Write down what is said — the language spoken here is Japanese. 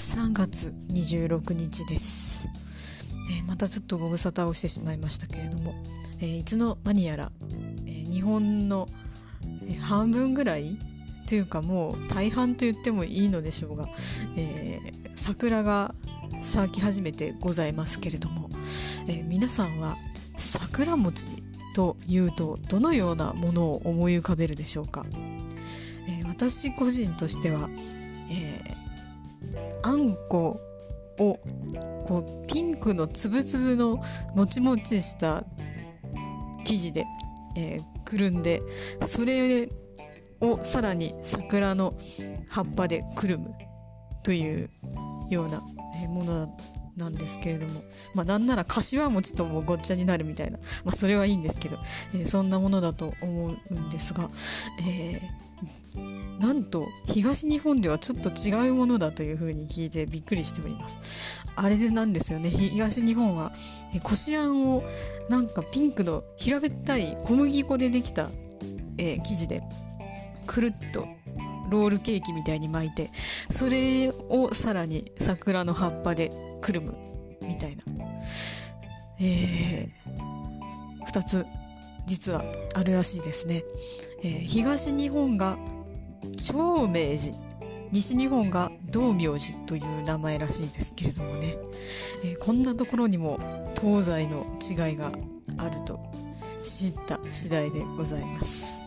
3月26日です、えー、またちょっとご無沙汰をしてしまいましたけれども、えー、いつの間にやら、えー、日本の、半分ぐらいというかもう大半と言ってもいいのでしょうが、え桜が咲き始めてございますけれども、え皆さんは桜餅というとどのようなものを思い浮かべるでしょうか、え私個人としては、あんこをこうピンクのつぶつぶのもちもちした生地で、えー、くるんでそれをさらに桜の葉っぱでくるむというようなものなんですけれども、まあなんなら柏餅ともごっちゃになるみたいな、まあそれはいいんですけど、えー、そんなものだと思うんですが、えー、なんと東日本ではちょっと違うものだというふうに聞いてびっくりしております。あれでなんですよね。東日本はこしあんをなんかピンクの平べったい小麦粉でできた、えー、生地でくるっとロールケーキみたいに巻いてそれをさらに桜の葉っぱでくるむみたいな。えー、二つ実はあるらしいですね。えー、東日本が長明寺西日本が道明寺という名前らしいですけれどもね、えー、こんなところにも東西の違いがあると知った次第でございます。